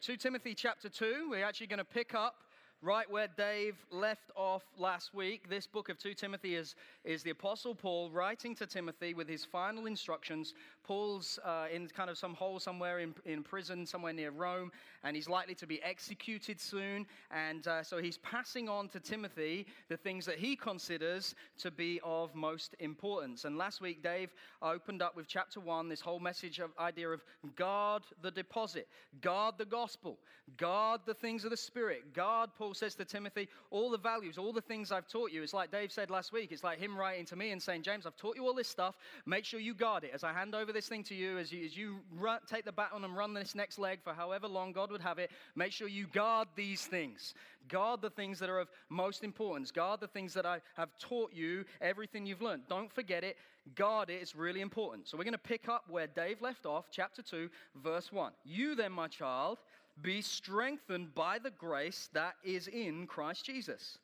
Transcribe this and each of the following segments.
2 Timothy chapter 2, we're actually going to pick up right where Dave left off last week. This book of 2 Timothy is, is the Apostle Paul writing to Timothy with his final instructions. Paul's uh, in kind of some hole somewhere in, in prison, somewhere near Rome, and he's likely to be executed soon. And uh, so he's passing on to Timothy the things that he considers to be of most importance. And last week, Dave opened up with chapter 1 this whole message of idea of guard the deposit, guard the gospel, guard the things of the Spirit, guard Paul Paul says to Timothy, all the values, all the things I've taught you. It's like Dave said last week. It's like him writing to me and saying, James, I've taught you all this stuff. Make sure you guard it. As I hand over this thing to you, as you, as you run, take the baton and run this next leg for however long God would have it, make sure you guard these things. Guard the things that are of most importance. Guard the things that I have taught you, everything you've learned. Don't forget it. Guard it. It's really important. So we're going to pick up where Dave left off, chapter 2, verse 1. You then, my child, be strengthened by the grace that is in Christ Jesus.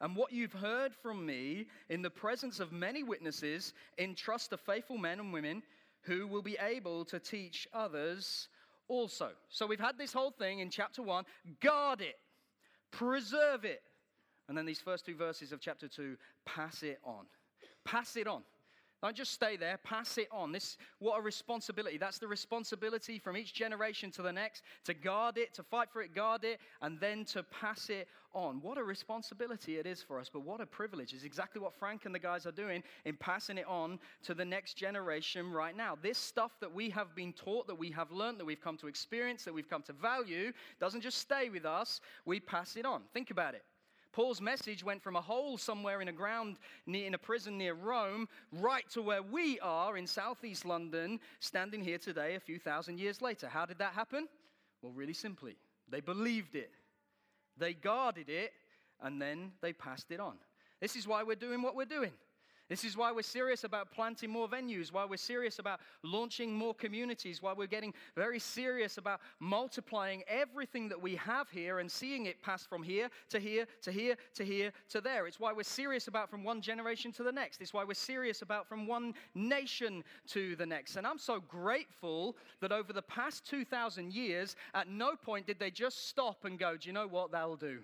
And what you've heard from me in the presence of many witnesses, entrust to faithful men and women who will be able to teach others also. So we've had this whole thing in chapter 1 guard it, preserve it. And then these first two verses of chapter 2 pass it on. Pass it on. Don't just stay there, pass it on. This what a responsibility. That's the responsibility from each generation to the next to guard it, to fight for it, guard it, and then to pass it on. What a responsibility it is for us, but what a privilege. Is exactly what Frank and the guys are doing in passing it on to the next generation right now. This stuff that we have been taught, that we have learned, that we've come to experience, that we've come to value, doesn't just stay with us, we pass it on. Think about it. Paul's message went from a hole somewhere in a ground near, in a prison near Rome right to where we are in southeast London, standing here today a few thousand years later. How did that happen? Well, really simply, they believed it, they guarded it, and then they passed it on. This is why we're doing what we're doing. This is why we're serious about planting more venues, why we're serious about launching more communities, why we're getting very serious about multiplying everything that we have here and seeing it pass from here to here to here to here to there. It's why we're serious about from one generation to the next. It's why we're serious about from one nation to the next. And I'm so grateful that over the past 2,000 years, at no point did they just stop and go, do you know what? That'll do.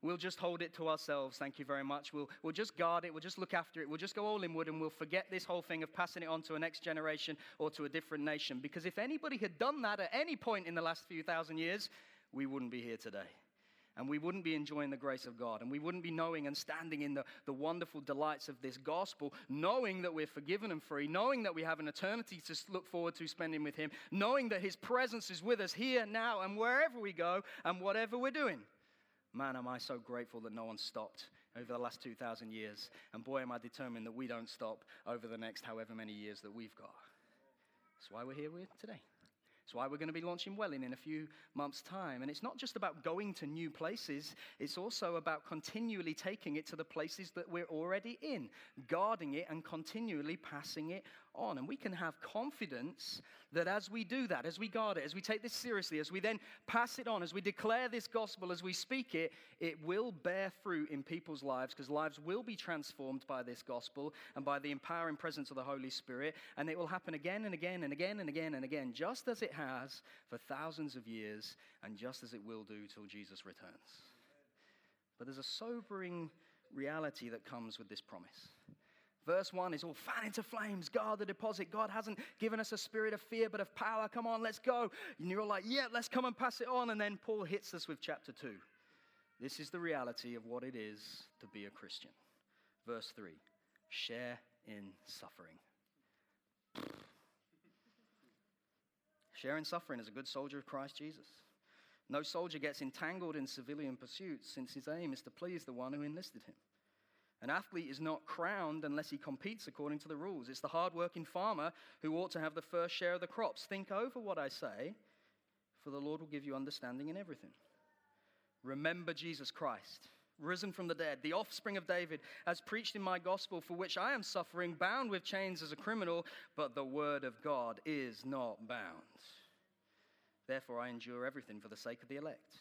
We'll just hold it to ourselves. Thank you very much. We'll, we'll just guard it. We'll just look after it. We'll just go all inward and we'll forget this whole thing of passing it on to a next generation or to a different nation. Because if anybody had done that at any point in the last few thousand years, we wouldn't be here today. And we wouldn't be enjoying the grace of God. And we wouldn't be knowing and standing in the, the wonderful delights of this gospel, knowing that we're forgiven and free, knowing that we have an eternity to look forward to spending with Him, knowing that His presence is with us here, now, and wherever we go and whatever we're doing. Man, am I so grateful that no one stopped over the last 2,000 years. And boy, am I determined that we don't stop over the next however many years that we've got. That's why we're here today. That's why we're going to be launching Welling in a few months' time. And it's not just about going to new places, it's also about continually taking it to the places that we're already in, guarding it and continually passing it on. And we can have confidence that as we do that, as we guard it, as we take this seriously, as we then pass it on, as we declare this gospel, as we speak it, it will bear fruit in people's lives because lives will be transformed by this gospel and by the empowering presence of the Holy Spirit. And it will happen again and again and again and again and again, just as it has for thousands of years and just as it will do till Jesus returns. But there's a sobering reality that comes with this promise. Verse 1 is all fan into flames, guard the deposit. God hasn't given us a spirit of fear, but of power. Come on, let's go. And you're like, yeah, let's come and pass it on. And then Paul hits us with chapter 2. This is the reality of what it is to be a Christian. Verse 3 share in suffering. Sharing suffering as a good soldier of Christ Jesus. No soldier gets entangled in civilian pursuits since his aim is to please the one who enlisted him. An athlete is not crowned unless he competes according to the rules. It's the hardworking farmer who ought to have the first share of the crops. Think over what I say, for the Lord will give you understanding in everything. Remember Jesus Christ risen from the dead, the offspring of David, as preached in my gospel, for which I am suffering, bound with chains as a criminal, but the word of God is not bound. Therefore, I endure everything for the sake of the elect,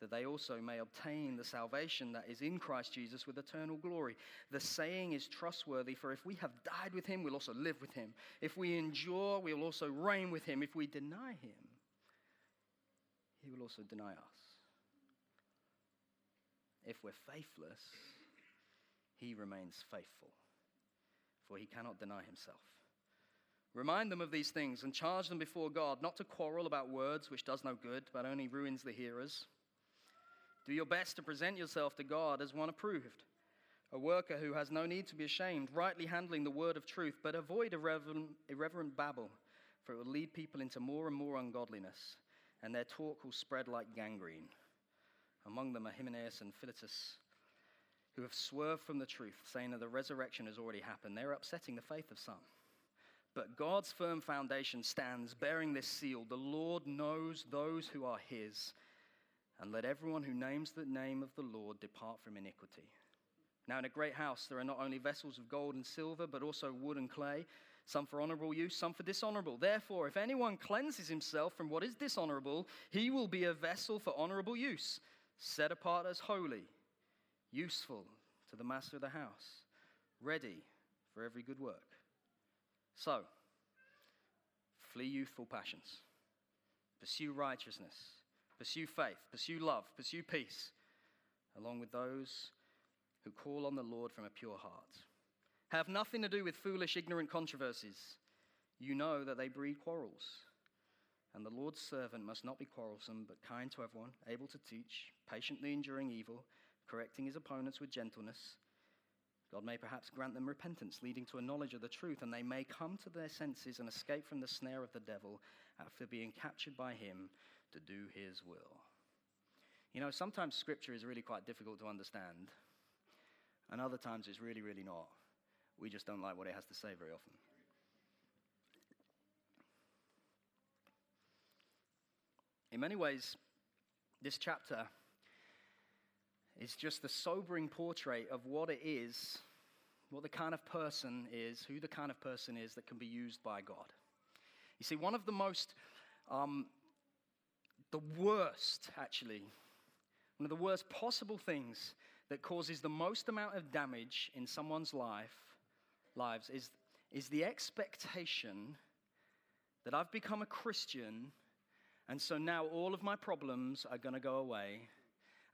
that they also may obtain the salvation that is in Christ Jesus with eternal glory. The saying is trustworthy, for if we have died with him, we'll also live with him. If we endure, we'll also reign with him. If we deny him, he will also deny us. If we're faithless, he remains faithful, for he cannot deny himself. Remind them of these things and charge them before God not to quarrel about words, which does no good, but only ruins the hearers. Do your best to present yourself to God as one approved, a worker who has no need to be ashamed, rightly handling the word of truth, but avoid irreverent, irreverent babble, for it will lead people into more and more ungodliness, and their talk will spread like gangrene. Among them are Hymenaeus and Philetus, who have swerved from the truth, saying that the resurrection has already happened. They're upsetting the faith of some. But God's firm foundation stands, bearing this seal The Lord knows those who are his. And let everyone who names the name of the Lord depart from iniquity. Now, in a great house, there are not only vessels of gold and silver, but also wood and clay, some for honorable use, some for dishonorable. Therefore, if anyone cleanses himself from what is dishonorable, he will be a vessel for honorable use set apart as holy, useful to the master of the house, ready for every good work. So, flee youthful passions, pursue righteousness, pursue faith, pursue love, pursue peace, along with those who call on the Lord from a pure heart. Have nothing to do with foolish, ignorant controversies. You know that they breed quarrels. And the Lord's servant must not be quarrelsome, but kind to everyone, able to teach, patiently enduring evil, correcting his opponents with gentleness. God may perhaps grant them repentance, leading to a knowledge of the truth, and they may come to their senses and escape from the snare of the devil after being captured by him to do his will. You know, sometimes scripture is really quite difficult to understand, and other times it's really, really not. We just don't like what it has to say very often. In many ways, this chapter is just the sobering portrait of what it is, what the kind of person is, who the kind of person is that can be used by God. You see, one of the most, um, the worst, actually, one of the worst possible things that causes the most amount of damage in someone's life, lives is, is the expectation that I've become a Christian and so now all of my problems are going to go away,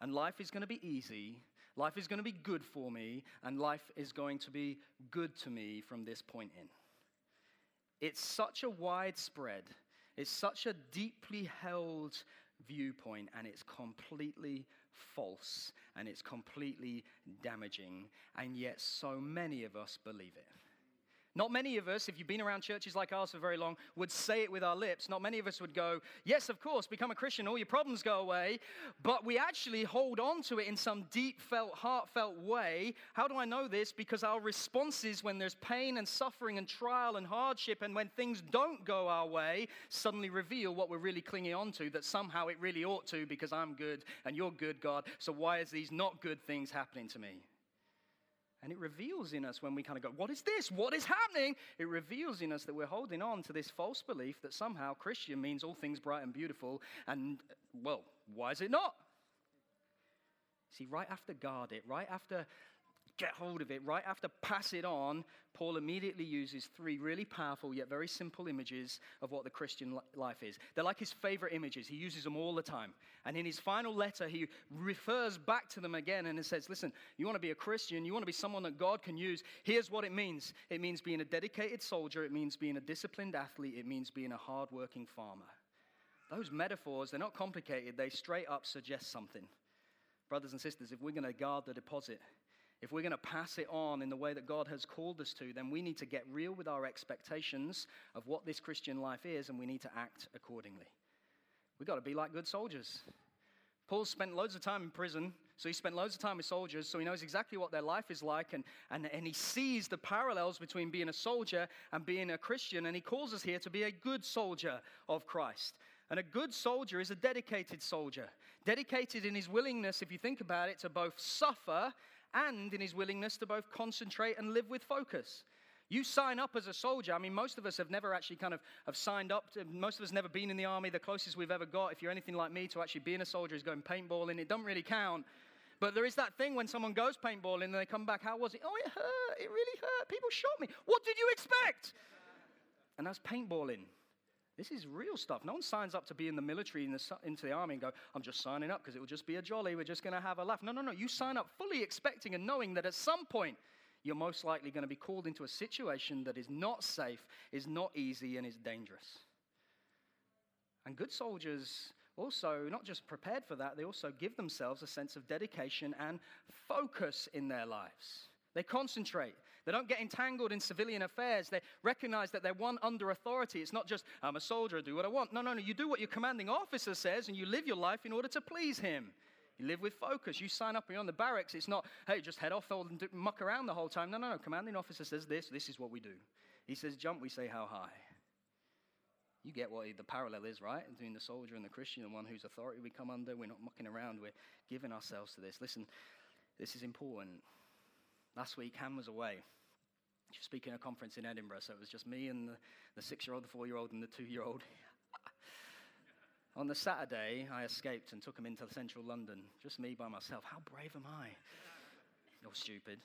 and life is going to be easy. Life is going to be good for me, and life is going to be good to me from this point in. It's such a widespread, it's such a deeply held viewpoint, and it's completely false, and it's completely damaging, and yet so many of us believe it. Not many of us, if you've been around churches like ours for very long, would say it with our lips. Not many of us would go, Yes, of course, become a Christian, all your problems go away. But we actually hold on to it in some deep felt, heartfelt way. How do I know this? Because our responses when there's pain and suffering and trial and hardship and when things don't go our way suddenly reveal what we're really clinging on to, that somehow it really ought to because I'm good and you're good, God. So why is these not good things happening to me? And it reveals in us when we kind of go, What is this? What is happening? It reveals in us that we're holding on to this false belief that somehow Christian means all things bright and beautiful. And, well, why is it not? See, right after guard it, right after get hold of it, right after pass it on, Paul immediately uses three really powerful yet very simple images of what the Christian life is. They're like his favorite images. He uses them all the time. And in his final letter, he refers back to them again and he says, Listen, you want to be a Christian, you want to be someone that God can use. Here's what it means it means being a dedicated soldier, it means being a disciplined athlete, it means being a hardworking farmer. Those metaphors, they're not complicated, they straight up suggest something. Brothers and sisters, if we're going to guard the deposit, if we're going to pass it on in the way that God has called us to, then we need to get real with our expectations of what this Christian life is and we need to act accordingly. We've got to be like good soldiers. Paul spent loads of time in prison, so he spent loads of time with soldiers, so he knows exactly what their life is like, and, and, and he sees the parallels between being a soldier and being a Christian, and he calls us here to be a good soldier of Christ. And a good soldier is a dedicated soldier, dedicated in his willingness, if you think about it, to both suffer and in his willingness to both concentrate and live with focus. You sign up as a soldier. I mean, most of us have never actually kind of have signed up. To, most of us never been in the army. The closest we've ever got, if you're anything like me, to actually being a soldier is going paintballing. It doesn't really count. But there is that thing when someone goes paintballing and they come back, how was it? Oh, it hurt. It really hurt. People shot me. What did you expect? And that's paintballing. This is real stuff. No one signs up to be in the military, in the, into the army, and go, I'm just signing up because it will just be a jolly. We're just going to have a laugh. No, no, no. You sign up fully expecting and knowing that at some point you're most likely going to be called into a situation that is not safe, is not easy, and is dangerous. And good soldiers also not just prepared for that, they also give themselves a sense of dedication and focus in their lives. They concentrate. They don't get entangled in civilian affairs. They recognize that they're one under authority. It's not just, I'm a soldier, I do what I want. No, no, no. You do what your commanding officer says and you live your life in order to please him. You live with focus. You sign up, you're on the barracks. It's not, hey, just head off and muck around the whole time. No, no, no. Commanding officer says this, this is what we do. He says jump, we say how high. You get what the parallel is, right? Between the soldier and the Christian, the one whose authority we come under. We're not mucking around, we're giving ourselves to this. Listen, this is important. Last week, Han was away. She was speaking at a conference in Edinburgh, so it was just me and the, six year old, the four year old, and the two year old. On the Saturday, I escaped and took him into central London. Just me by myself. How brave am I? You're stupid.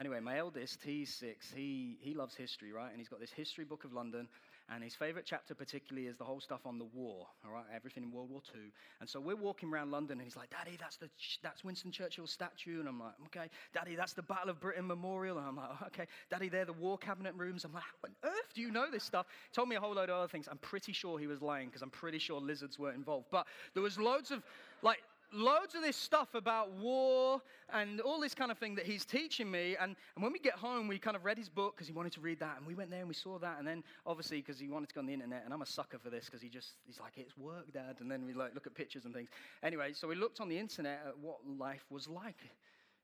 Anyway, my eldest, he's six. He, he loves history, right? And he's got this history book of London. And his favorite chapter, particularly, is the whole stuff on the war, all right? Everything in World War II. And so we're walking around London, and he's like, Daddy, that's, the, that's Winston Churchill's statue. And I'm like, okay. Daddy, that's the Battle of Britain Memorial. And I'm like, oh, okay. Daddy, they're the war cabinet rooms. I'm like, how on earth do you know this stuff? He told me a whole load of other things. I'm pretty sure he was lying because I'm pretty sure lizards were involved. But there was loads of, like, loads of this stuff about war and all this kind of thing that he's teaching me. And, and when we get home, we kind of read his book because he wanted to read that. And we went there and we saw that. And then, obviously, because he wanted to go on the internet, and I'm a sucker for this because he just, he's like, it's work, Dad. And then we like look at pictures and things. Anyway, so we looked on the internet at what life was like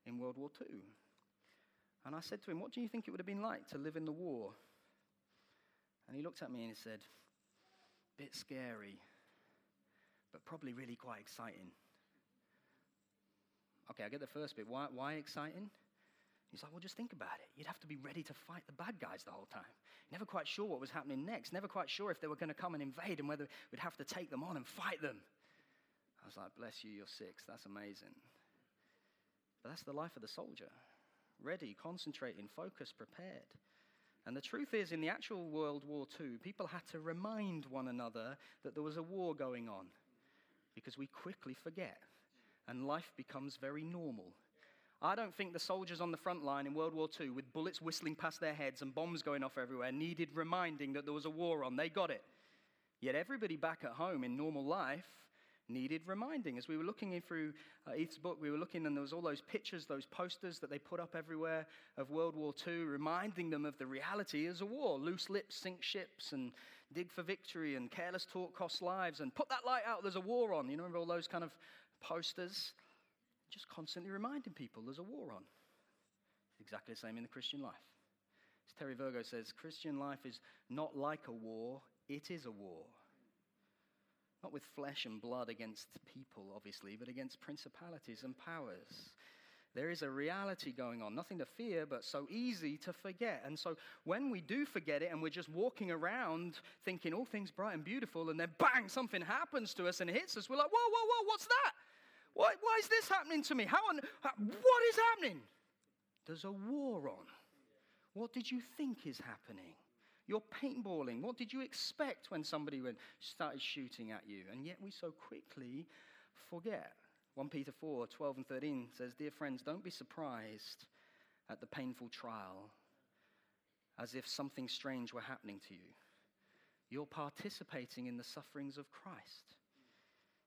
in World War II. And I said to him, What do you think it would have been like to live in the war? And he looked at me and he said, Bit scary, but probably really quite exciting. Okay, I get the first bit. Why, why exciting? He's like, well, just think about it. You'd have to be ready to fight the bad guys the whole time. Never quite sure what was happening next. Never quite sure if they were going to come and invade and whether we'd have to take them on and fight them. I was like, bless you, you're six. That's amazing. But that's the life of the soldier ready, concentrating, focused, prepared. And the truth is, in the actual World War II, people had to remind one another that there was a war going on because we quickly forget and life becomes very normal. I don't think the soldiers on the front line in World War II, with bullets whistling past their heads and bombs going off everywhere, needed reminding that there was a war on. They got it. Yet everybody back at home in normal life needed reminding. As we were looking through uh, book, we were looking and there was all those pictures, those posters that they put up everywhere of World War II, reminding them of the reality as a war. Loose lips sink ships and dig for victory and careless talk costs lives and put that light out, there's a war on. You know, all those kind of posters, just constantly reminding people there's a war on. It's exactly the same in the Christian life. As Terry Virgo says, Christian life is not like a war, it is a war. Not with flesh and blood against people, obviously, but against principalities and powers. There is a reality going on, nothing to fear, but so easy to forget. And so when we do forget it and we're just walking around thinking all things bright and beautiful, and then bang, something happens to us and hits us, we're like, whoa, whoa, whoa, what's that? Why, why is this happening to me? How on, uh, what is happening? There's a war on. What did you think is happening? You're paintballing. What did you expect when somebody went, started shooting at you? And yet we so quickly forget. 1 Peter 4 12 and 13 says, Dear friends, don't be surprised at the painful trial as if something strange were happening to you. You're participating in the sufferings of Christ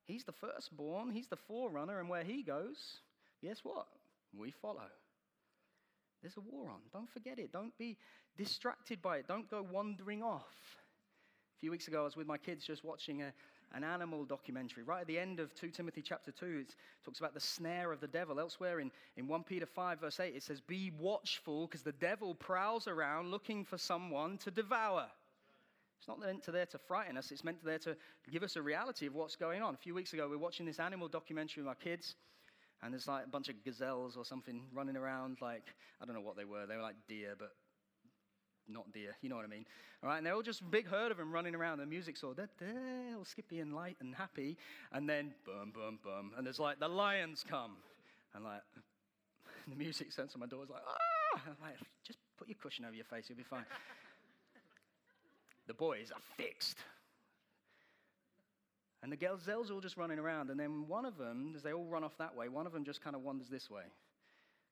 He's the firstborn, he's the forerunner, and where he goes, guess what? We follow. There's a war on. Don't forget it. Don't be distracted by it. Don't go wandering off. A few weeks ago, I was with my kids just watching a, an animal documentary. Right at the end of 2 Timothy chapter 2, it talks about the snare of the devil. Elsewhere in, in 1 Peter 5, verse 8, it says, Be watchful because the devil prowls around looking for someone to devour. It's not meant to there to frighten us, it's meant there to give us a reality of what's going on. A few weeks ago, we were watching this animal documentary with our kids, and there's like a bunch of gazelles or something running around, like, I don't know what they were. They were like deer, but not deer, you know what I mean? All right, and they're all just a big herd of them running around. The music's all, they're all skippy and light and happy, and then boom, boom, boom, and there's like the lions come, and like the music sends on my door's like, ah! I'm like, just put your cushion over your face, you'll be fine. The boys are fixed. And the gazelles all just running around. And then one of them, as they all run off that way, one of them just kind of wanders this way,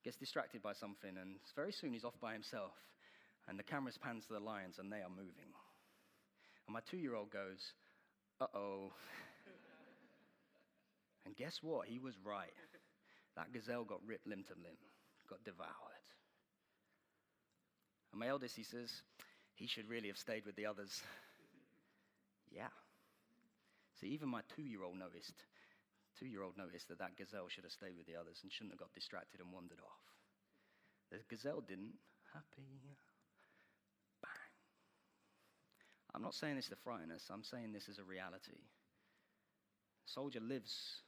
gets distracted by something, and very soon he's off by himself. And the camera pans to the lions, and they are moving. And my two year old goes, uh oh. and guess what? He was right. That gazelle got ripped limb to limb, got devoured. And my eldest, he says, he should really have stayed with the others. yeah. See, even my two year old noticed. Two year old noticed that that gazelle should have stayed with the others and shouldn't have got distracted and wandered off. The gazelle didn't. Happy. Bang. I'm not saying this to frighten us, I'm saying this as a reality. soldier lives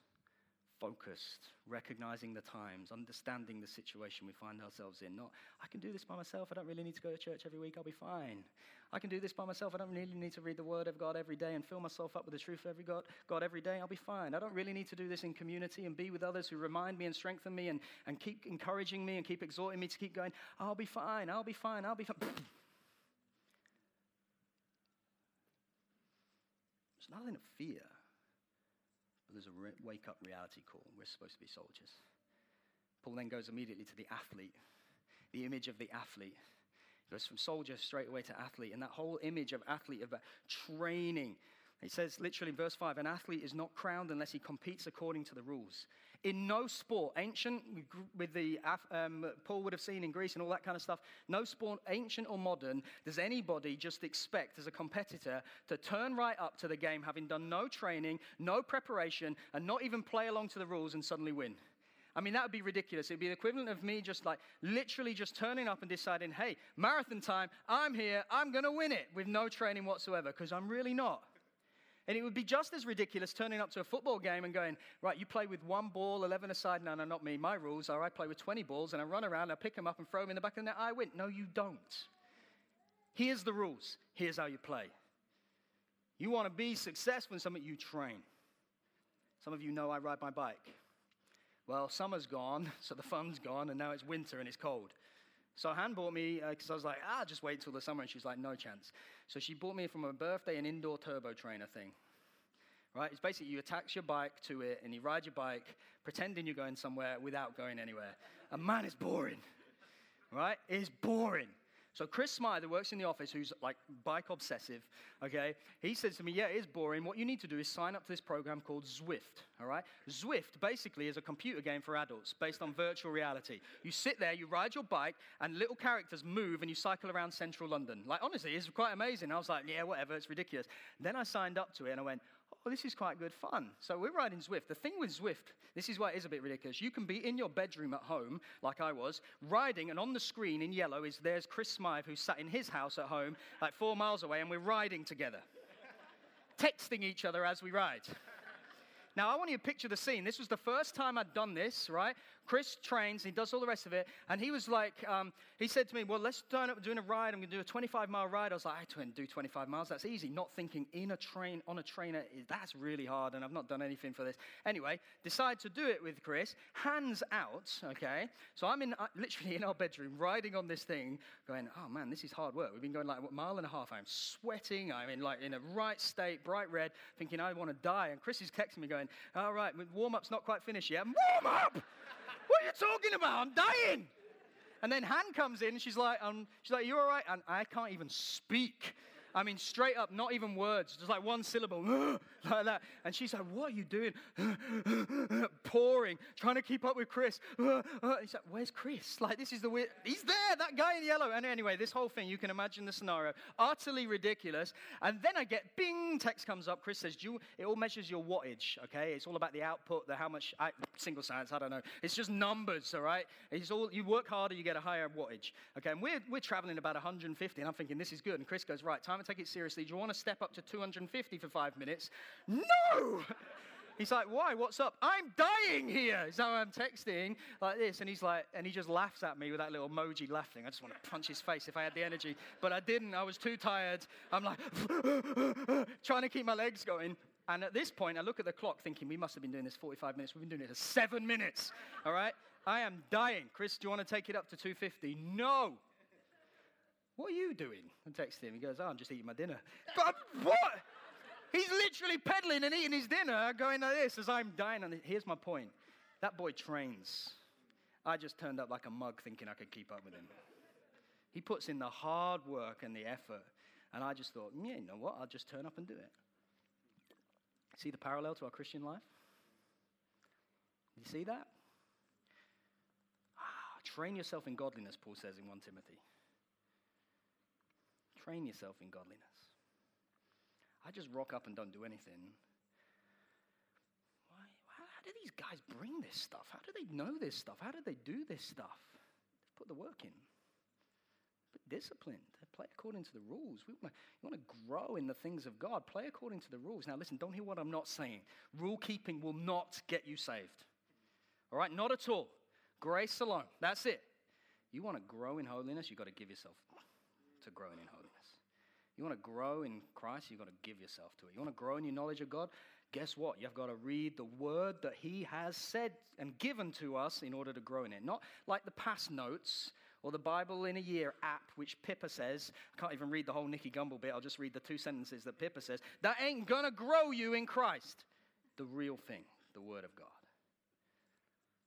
focused, recognizing the times, understanding the situation we find ourselves in. Not, I can do this by myself. I don't really need to go to church every week. I'll be fine. I can do this by myself. I don't really need to read the Word of God every day and fill myself up with the truth of every God, God every day. I'll be fine. I don't really need to do this in community and be with others who remind me and strengthen me and, and keep encouraging me and keep exhorting me to keep going. I'll be fine. I'll be fine. I'll be fine. There's nothing to fear. But there's a re- wake up reality call. We're supposed to be soldiers. Paul then goes immediately to the athlete, the image of the athlete. He goes from soldier straight away to athlete. And that whole image of athlete, of training, he says literally in verse 5 an athlete is not crowned unless he competes according to the rules. In no sport, ancient, with the um, Paul would have seen in Greece and all that kind of stuff, no sport, ancient or modern, does anybody just expect as a competitor to turn right up to the game having done no training, no preparation, and not even play along to the rules and suddenly win. I mean, that would be ridiculous. It'd be the equivalent of me just like literally just turning up and deciding, hey, marathon time, I'm here, I'm going to win it with no training whatsoever, because I'm really not. And it would be just as ridiculous turning up to a football game and going, right, you play with one ball, 11 aside. No, no, not me. My rules are I play with 20 balls and I run around, I pick them up and throw them in the back of the net. I win. No, you don't. Here's the rules. Here's how you play. You want to be successful in something, you train. Some of you know I ride my bike. Well, summer's gone, so the fun's gone, and now it's winter and it's cold. So Han bought me, because uh, I was like, ah, just wait till the summer. And she's like, no chance. So she bought me from her birthday an indoor turbo trainer thing. Right? It's basically you attach your bike to it and you ride your bike pretending you're going somewhere without going anywhere. And man, it's boring. Right? It's boring. So Chris Smythe, works in the office, who's like bike obsessive, okay, he says to me, yeah, it is boring. What you need to do is sign up to this program called Zwift, all right? Zwift basically is a computer game for adults based on virtual reality. You sit there, you ride your bike, and little characters move, and you cycle around central London. Like, honestly, it's quite amazing. I was like, yeah, whatever, it's ridiculous. Then I signed up to it, and I went, oh, this is quite good fun. So we're riding Zwift. The thing with Zwift, this is why it is a bit ridiculous. You can be in your bedroom at home, like I was, riding, and on the screen in yellow is there's Chris Smythe, who sat in his house at home, like four miles away, and we're riding together, texting each other as we ride. Now, I want you to picture the scene. This was the first time I'd done this, right? Chris trains, he does all the rest of it. And he was like, um, he said to me, Well, let's turn up doing a ride. I'm going to do a 25 mile ride. I was like, I can do 25 miles. That's easy. Not thinking in a train, on a trainer, that's really hard. And I've not done anything for this. Anyway, decide to do it with Chris. Hands out, okay? So I'm in, uh, literally in our bedroom, riding on this thing, going, Oh man, this is hard work. We've been going like a mile and a half. I'm sweating. I'm in like in a right state, bright red, thinking I want to die. And Chris is texting me, going, All right, warm up's not quite finished yet. Warm up! What are you talking about? I'm dying. And then Han comes in and she's like, um, she's like, you all right? And I can't even speak. I mean, straight up, not even words, just like one syllable, like that. And she's like, What are you doing? Pouring, trying to keep up with Chris. He's like, Where's Chris? Like, this is the weird. He's there, that guy in yellow. And anyway, this whole thing, you can imagine the scenario. Utterly ridiculous. And then I get bing, text comes up. Chris says, you, It all measures your wattage, okay? It's all about the output, the how much, I, single science, I don't know. It's just numbers, all right? It's all, you work harder, you get a higher wattage. Okay, and we're, we're traveling about 150, and I'm thinking, This is good. And Chris goes, Right, time take it seriously. Do you want to step up to 250 for five minutes? No! He's like, why? What's up? I'm dying here. So I'm texting like this, and he's like, and he just laughs at me with that little emoji laughing. I just want to punch his face if I had the energy, but I didn't. I was too tired. I'm like, trying to keep my legs going. And at this point, I look at the clock thinking, we must have been doing this 45 minutes. We've been doing it for seven minutes. All right? I am dying. Chris, do you want to take it up to 250? No. What are you doing? I text him. He goes, oh, I'm just eating my dinner. but what? He's literally pedaling and eating his dinner, going like this as I'm dying. And here's my point that boy trains. I just turned up like a mug thinking I could keep up with him. He puts in the hard work and the effort. And I just thought, yeah, you know what? I'll just turn up and do it. See the parallel to our Christian life? You see that? Ah, train yourself in godliness, Paul says in 1 Timothy. Train yourself in godliness. I just rock up and don't do anything. Why? How, how do these guys bring this stuff? How do they know this stuff? How do they do this stuff? They've put the work in. But disciplined. Play according to the rules. We wanna, you want to grow in the things of God. Play according to the rules. Now, listen, don't hear what I'm not saying. Rule keeping will not get you saved. All right? Not at all. Grace alone. That's it. You want to grow in holiness, you've got to give yourself to growing in holiness. You want to grow in Christ, you've got to give yourself to it. You want to grow in your knowledge of God? Guess what? You've got to read the word that He has said and given to us in order to grow in it. Not like the past notes or the Bible in a Year app, which Pippa says. I can't even read the whole Nicky Gumbel bit, I'll just read the two sentences that Pippa says. That ain't going to grow you in Christ. The real thing, the Word of God.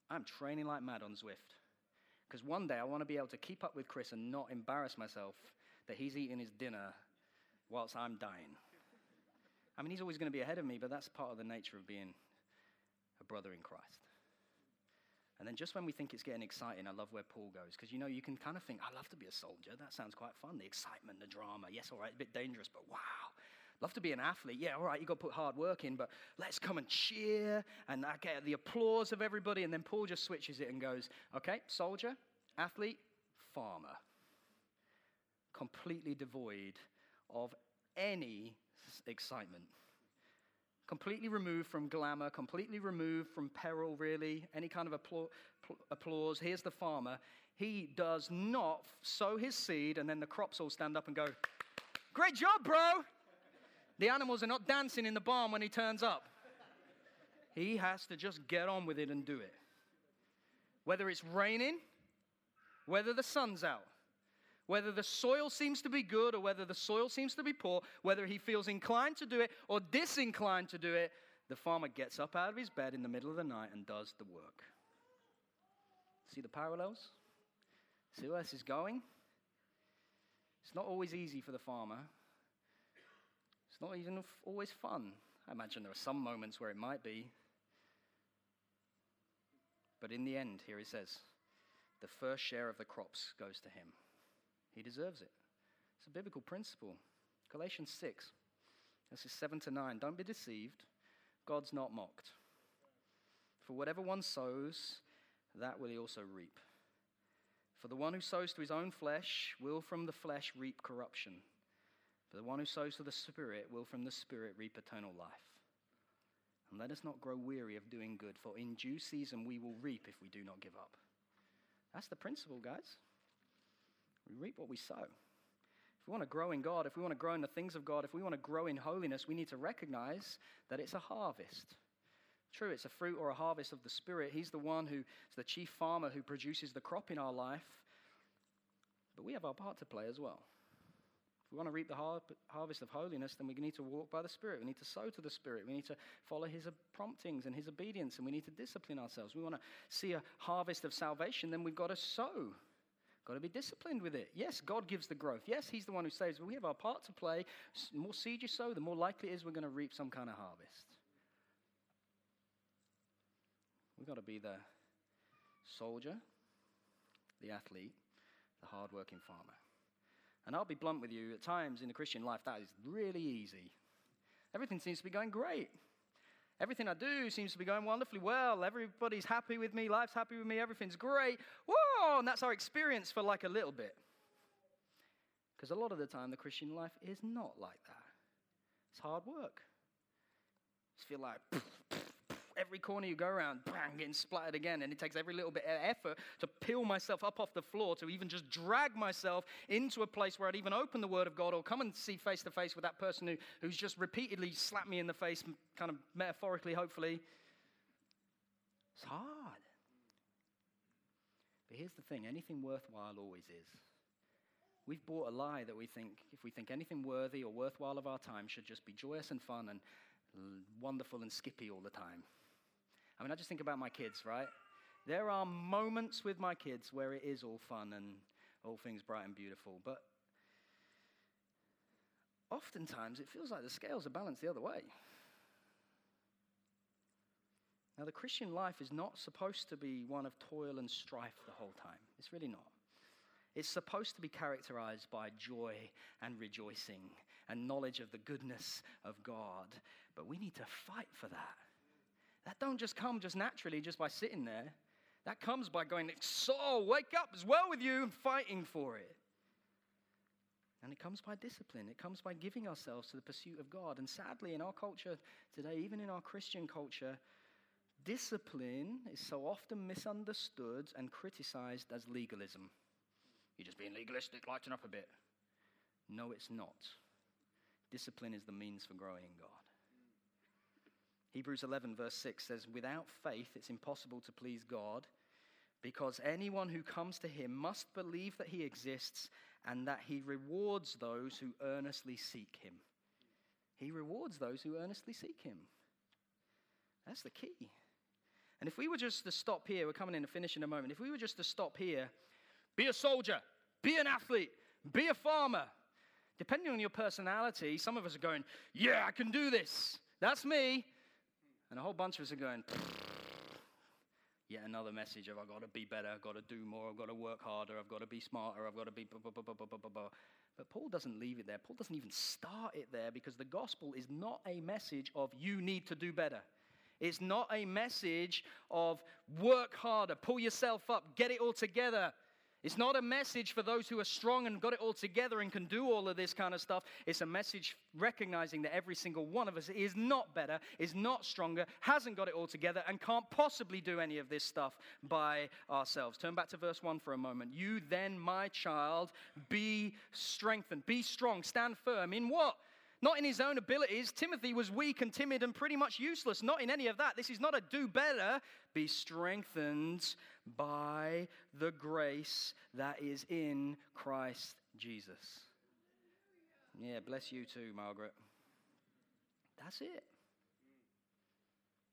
I'm training like mad on Zwift. Because one day I want to be able to keep up with Chris and not embarrass myself that he's eating his dinner whilst I'm dying. I mean, he's always going to be ahead of me, but that's part of the nature of being a brother in Christ. And then just when we think it's getting exciting, I love where Paul goes. Because you know, you can kind of think, I love to be a soldier. That sounds quite fun. The excitement, the drama. Yes, all right, a bit dangerous, but wow. Love to be an athlete. Yeah, all right, you've got to put hard work in, but let's come and cheer and I get the applause of everybody. And then Paul just switches it and goes, okay, soldier, athlete, farmer. Completely devoid of any excitement. Completely removed from glamour, completely removed from peril, really, any kind of applause. Here's the farmer. He does not sow his seed, and then the crops all stand up and go, Great job, bro! The animals are not dancing in the barn when he turns up. He has to just get on with it and do it. Whether it's raining, whether the sun's out, whether the soil seems to be good or whether the soil seems to be poor, whether he feels inclined to do it or disinclined to do it, the farmer gets up out of his bed in the middle of the night and does the work. See the parallels? See where this is going? It's not always easy for the farmer. It's not even always fun. I imagine there are some moments where it might be. But in the end, here he says, the first share of the crops goes to him. He deserves it. It's a biblical principle. Galatians 6, verses 7 to 9. Don't be deceived. God's not mocked. For whatever one sows, that will he also reap. For the one who sows to his own flesh will from the flesh reap corruption. But the one who sows to the Spirit will from the Spirit reap eternal life. And let us not grow weary of doing good, for in due season we will reap if we do not give up. That's the principle, guys. We reap what we sow. If we want to grow in God, if we want to grow in the things of God, if we want to grow in holiness, we need to recognize that it's a harvest. True, it's a fruit or a harvest of the Spirit. He's the one who's the chief farmer who produces the crop in our life. But we have our part to play as well. If we want to reap the har- harvest of holiness, then we need to walk by the Spirit. We need to sow to the Spirit. We need to follow His promptings and His obedience, and we need to discipline ourselves. We want to see a harvest of salvation, then we've got to sow. Got to be disciplined with it. Yes, God gives the growth. Yes, He's the one who saves, but we have our part to play. The more seed you sow, the more likely it is we're going to reap some kind of harvest. We've got to be the soldier, the athlete, the hardworking farmer. And I'll be blunt with you, at times in the Christian life, that is really easy. Everything seems to be going great. Everything I do seems to be going wonderfully well. Everybody's happy with me. Life's happy with me. Everything's great. Whoa! And that's our experience for like a little bit. Because a lot of the time, the Christian life is not like that. It's hard work. Just feel like every corner you go around, bang, getting splattered again. And it takes every little bit of effort to peel myself up off the floor, to even just drag myself into a place where I'd even open the Word of God or come and see face to face with that person who, who's just repeatedly slapped me in the face, kind of metaphorically, hopefully. It's hard. But here's the thing anything worthwhile always is. We've bought a lie that we think if we think anything worthy or worthwhile of our time should just be joyous and fun and wonderful and skippy all the time. I mean, I just think about my kids, right? There are moments with my kids where it is all fun and all things bright and beautiful, but oftentimes it feels like the scales are balanced the other way. Now, the Christian life is not supposed to be one of toil and strife the whole time. It's really not. It's supposed to be characterized by joy and rejoicing and knowledge of the goodness of God. But we need to fight for that. That don't just come just naturally just by sitting there. That comes by going, soul, wake up as well with you and fighting for it. And it comes by discipline. It comes by giving ourselves to the pursuit of God. And sadly, in our culture today, even in our Christian culture, discipline is so often misunderstood and criticized as legalism. You're just being legalistic, lighten up a bit. No, it's not. Discipline is the means for growing in God. Hebrews 11, verse 6 says, Without faith, it's impossible to please God because anyone who comes to him must believe that he exists and that he rewards those who earnestly seek him. He rewards those who earnestly seek him. That's the key. And if we were just to stop here, we're coming in to finish in a moment. If we were just to stop here, be a soldier, be an athlete, be a farmer, depending on your personality, some of us are going, Yeah, I can do this. That's me. And a whole bunch of us are going, Yet another message of I've got to be better, I've got to do more, I've got to work harder, I've got to be smarter, I've got to be. But Paul doesn't leave it there. Paul doesn't even start it there because the gospel is not a message of you need to do better. It's not a message of work harder, pull yourself up, get it all together. It's not a message for those who are strong and got it all together and can do all of this kind of stuff. It's a message recognizing that every single one of us is not better, is not stronger, hasn't got it all together, and can't possibly do any of this stuff by ourselves. Turn back to verse 1 for a moment. You then, my child, be strengthened, be strong, stand firm. In what? Not in his own abilities. Timothy was weak and timid and pretty much useless. Not in any of that. This is not a do better. Be strengthened by the grace that is in Christ Jesus. Yeah, bless you too, Margaret. That's it.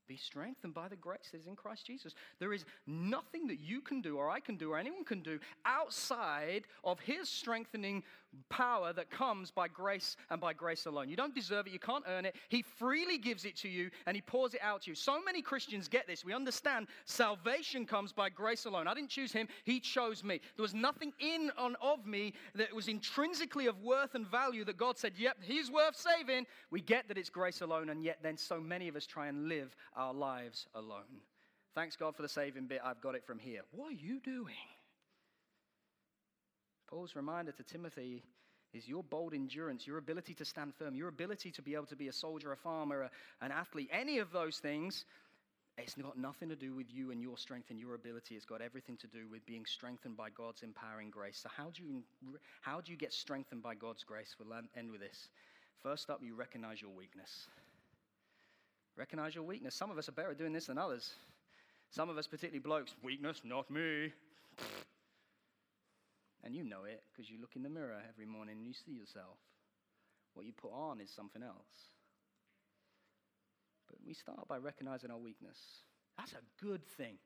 Be strengthened by the grace that is in Christ Jesus. There is nothing that you can do, or I can do, or anyone can do outside of His strengthening power that comes by grace and by grace alone. You don't deserve it, you can't earn it. He freely gives it to you and He pours it out to you. So many Christians get this. We understand salvation comes by grace alone. I didn't choose Him, He chose me. There was nothing in on of me that was intrinsically of worth and value that God said, Yep, He's worth saving. We get that it's grace alone, and yet then so many of us try and live our lives alone. Thanks God for the saving bit. I've got it from here. What are you doing? Paul's reminder to Timothy is your bold endurance, your ability to stand firm, your ability to be able to be a soldier, a farmer, a, an athlete, any of those things. It's got nothing to do with you and your strength and your ability. It's got everything to do with being strengthened by God's empowering grace. So, how do you, how do you get strengthened by God's grace? We'll end with this. First up, you recognize your weakness. Recognize your weakness. Some of us are better at doing this than others. Some of us, particularly blokes, weakness, not me. And you know it because you look in the mirror every morning and you see yourself. What you put on is something else. But we start by recognizing our weakness. That's a good thing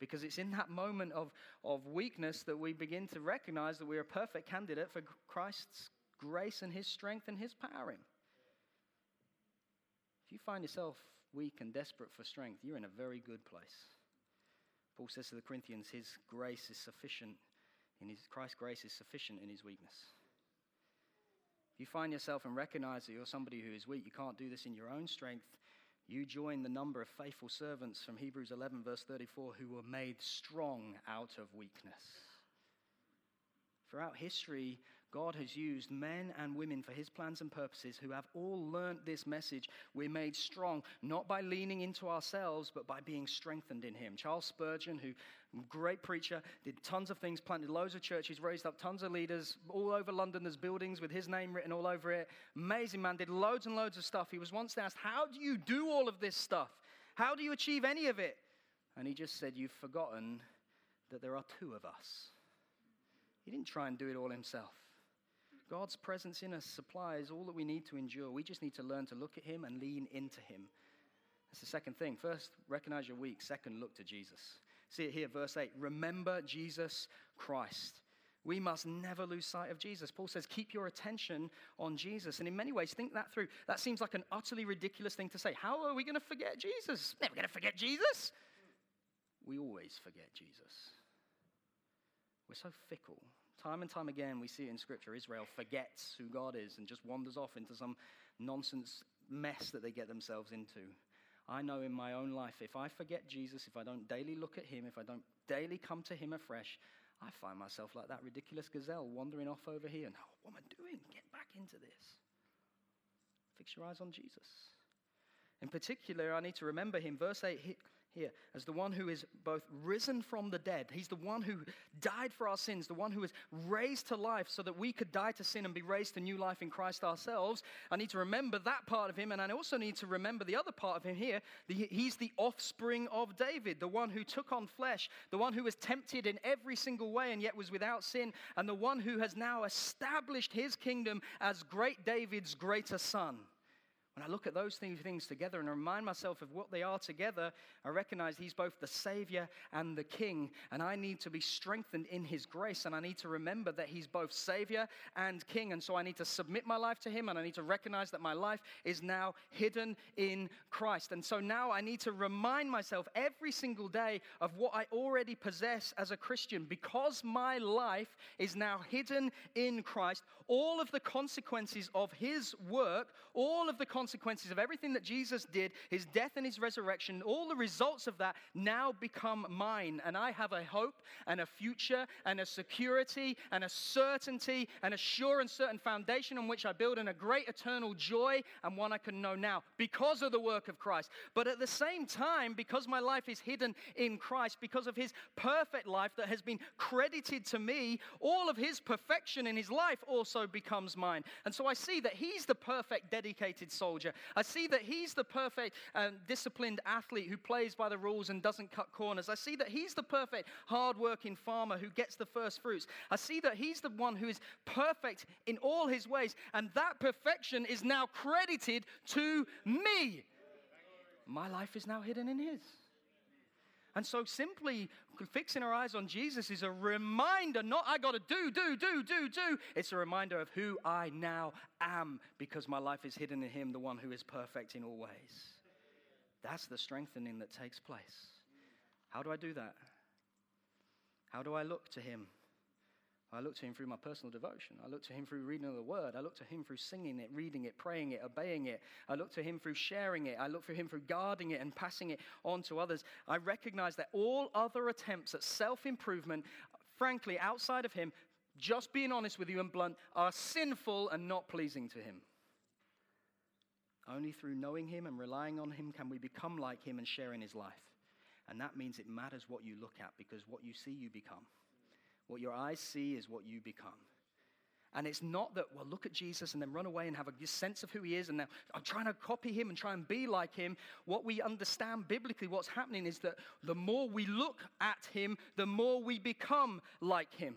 because it's in that moment of, of weakness that we begin to recognize that we're a perfect candidate for Christ's grace and his strength and his powering. If you find yourself weak and desperate for strength, you're in a very good place. Paul says to the Corinthians, His grace is sufficient. In his, Christ's grace is sufficient in his weakness. If you find yourself and recognize that you're somebody who is weak, you can't do this in your own strength, you join the number of faithful servants from Hebrews 11, verse 34, who were made strong out of weakness. Throughout history, God has used men and women for his plans and purposes who have all learnt this message. We're made strong, not by leaning into ourselves, but by being strengthened in him. Charles Spurgeon, who great preacher, did tons of things, planted loads of churches, raised up tons of leaders all over London. There's buildings with his name written all over it. Amazing man, did loads and loads of stuff. He was once asked, How do you do all of this stuff? How do you achieve any of it? And he just said, You've forgotten that there are two of us. He didn't try and do it all himself. God's presence in us supplies all that we need to endure. We just need to learn to look at Him and lean into Him. That's the second thing. First, recognize your weak. Second, look to Jesus. See it here, verse 8. Remember Jesus Christ. We must never lose sight of Jesus. Paul says, keep your attention on Jesus. And in many ways, think that through. That seems like an utterly ridiculous thing to say. How are we going to forget Jesus? Never going to forget Jesus. We always forget Jesus. We're so fickle. Time and time again, we see it in Scripture. Israel forgets who God is and just wanders off into some nonsense mess that they get themselves into. I know in my own life, if I forget Jesus, if I don't daily look at Him, if I don't daily come to Him afresh, I find myself like that ridiculous gazelle wandering off over here. And oh, what am I doing? Get back into this. Fix your eyes on Jesus. In particular, I need to remember him. Verse 8 here as the one who is both risen from the dead. He's the one who died for our sins, the one who is raised to life so that we could die to sin and be raised to new life in Christ ourselves. I need to remember that part of him, and I also need to remember the other part of him here. He's the offspring of David, the one who took on flesh, the one who was tempted in every single way and yet was without sin, and the one who has now established his kingdom as great David's greater son. When I look at those things together and remind myself of what they are together, I recognize He's both the Savior and the King. And I need to be strengthened in His grace. And I need to remember that He's both Savior and King. And so I need to submit my life to Him. And I need to recognize that my life is now hidden in Christ. And so now I need to remind myself every single day of what I already possess as a Christian. Because my life is now hidden in Christ, all of the consequences of His work, all of the consequences consequences of everything that Jesus did, his death and his resurrection, all the results of that now become mine. And I have a hope and a future and a security and a certainty and a sure and certain foundation on which I build in a great eternal joy and one I can know now because of the work of Christ. But at the same time, because my life is hidden in Christ, because of his perfect life that has been credited to me, all of his perfection in his life also becomes mine. And so I see that he's the perfect, dedicated soul soldier. I see that he's the perfect um, disciplined athlete who plays by the rules and doesn't cut corners. I see that he's the perfect hardworking farmer who gets the first fruits. I see that he's the one who is perfect in all his ways, and that perfection is now credited to me. My life is now hidden in his. And so simply fixing our eyes on Jesus is a reminder, not I got to do, do, do, do, do. It's a reminder of who I now am because my life is hidden in Him, the one who is perfect in all ways. That's the strengthening that takes place. How do I do that? How do I look to Him? I look to him through my personal devotion. I look to him through reading of the word. I look to him through singing it, reading it, praying it, obeying it. I look to him through sharing it. I look for him through guarding it and passing it on to others. I recognize that all other attempts at self improvement, frankly, outside of him, just being honest with you and blunt, are sinful and not pleasing to him. Only through knowing him and relying on him can we become like him and share in his life. And that means it matters what you look at because what you see, you become. What your eyes see is what you become. And it's not that, well, look at Jesus and then run away and have a sense of who he is and now I'm trying to copy him and try and be like him. What we understand biblically, what's happening is that the more we look at him, the more we become like him.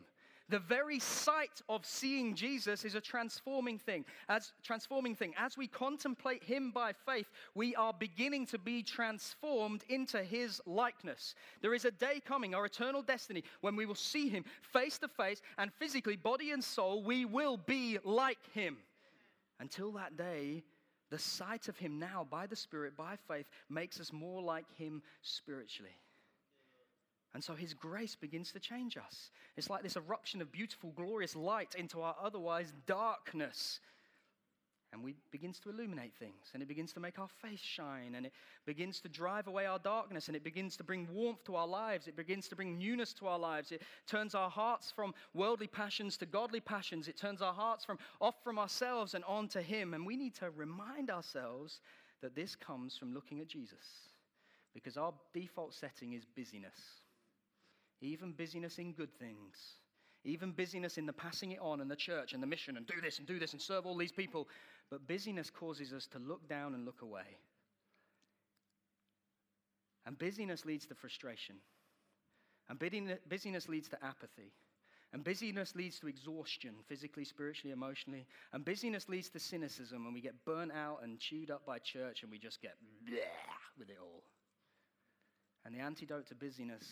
The very sight of seeing Jesus is a transforming thing. As transforming thing. As we contemplate him by faith, we are beginning to be transformed into his likeness. There is a day coming, our eternal destiny, when we will see him face to face and physically, body and soul, we will be like him. Until that day, the sight of him now by the Spirit, by faith, makes us more like him spiritually. And so his grace begins to change us. It's like this eruption of beautiful, glorious light into our otherwise darkness. And we begins to illuminate things, and it begins to make our face shine, and it begins to drive away our darkness, and it begins to bring warmth to our lives. It begins to bring newness to our lives. It turns our hearts from worldly passions to godly passions. It turns our hearts from off from ourselves and on to Him. And we need to remind ourselves that this comes from looking at Jesus, because our default setting is busyness even busyness in good things, even busyness in the passing it on and the church and the mission and do this and do this and serve all these people. But busyness causes us to look down and look away. And busyness leads to frustration. And busyness leads to apathy. And busyness leads to exhaustion, physically, spiritually, emotionally. And busyness leads to cynicism, and we get burnt out and chewed up by church, and we just get with it all. And the antidote to busyness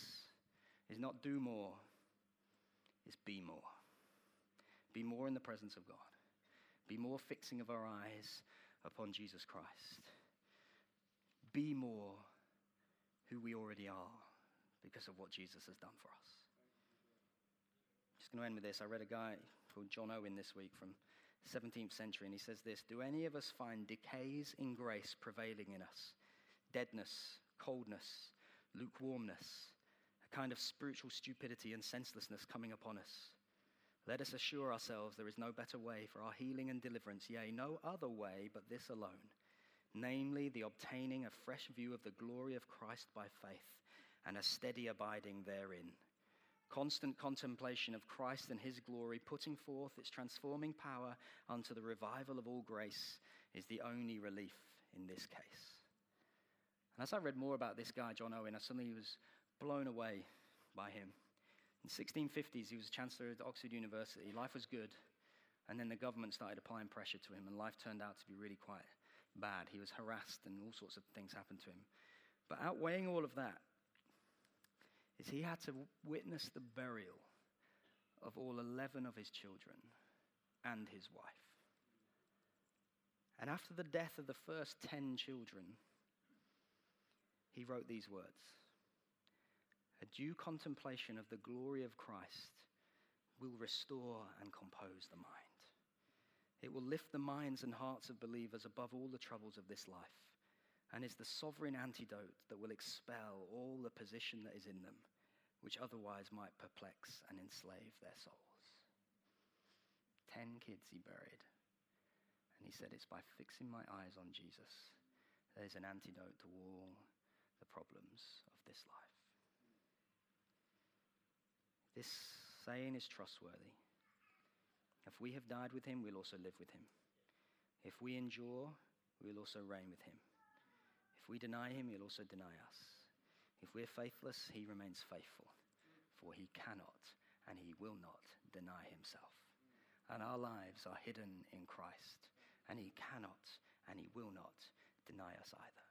is not do more, it's be more. Be more in the presence of God. Be more fixing of our eyes upon Jesus Christ. Be more who we already are because of what Jesus has done for us. Just going to end with this. I read a guy called John Owen this week from 17th century, and he says this Do any of us find decays in grace prevailing in us? Deadness, coldness, lukewarmness, a kind of spiritual stupidity and senselessness coming upon us. Let us assure ourselves there is no better way for our healing and deliverance, yea, no other way but this alone, namely the obtaining a fresh view of the glory of Christ by faith and a steady abiding therein. Constant contemplation of Christ and his glory, putting forth its transforming power unto the revival of all grace, is the only relief in this case. And as I read more about this guy, John Owen, I suddenly was blown away by him. In 1650s, he was chancellor at Oxford University. Life was good. And then the government started applying pressure to him, and life turned out to be really quite bad. He was harassed, and all sorts of things happened to him. But outweighing all of that is he had to witness the burial of all 11 of his children and his wife. And after the death of the first 10 children, he wrote these words A due contemplation of the glory of Christ will restore and compose the mind. It will lift the minds and hearts of believers above all the troubles of this life and is the sovereign antidote that will expel all the position that is in them, which otherwise might perplex and enslave their souls. Ten kids he buried. And he said, It's by fixing my eyes on Jesus, there's an antidote to all the problems of this life. This saying is trustworthy. If we have died with him, we'll also live with him. If we endure, we'll also reign with him. If we deny him, he'll also deny us. If we're faithless, he remains faithful, for he cannot and he will not deny himself. And our lives are hidden in Christ, and he cannot and he will not deny us either.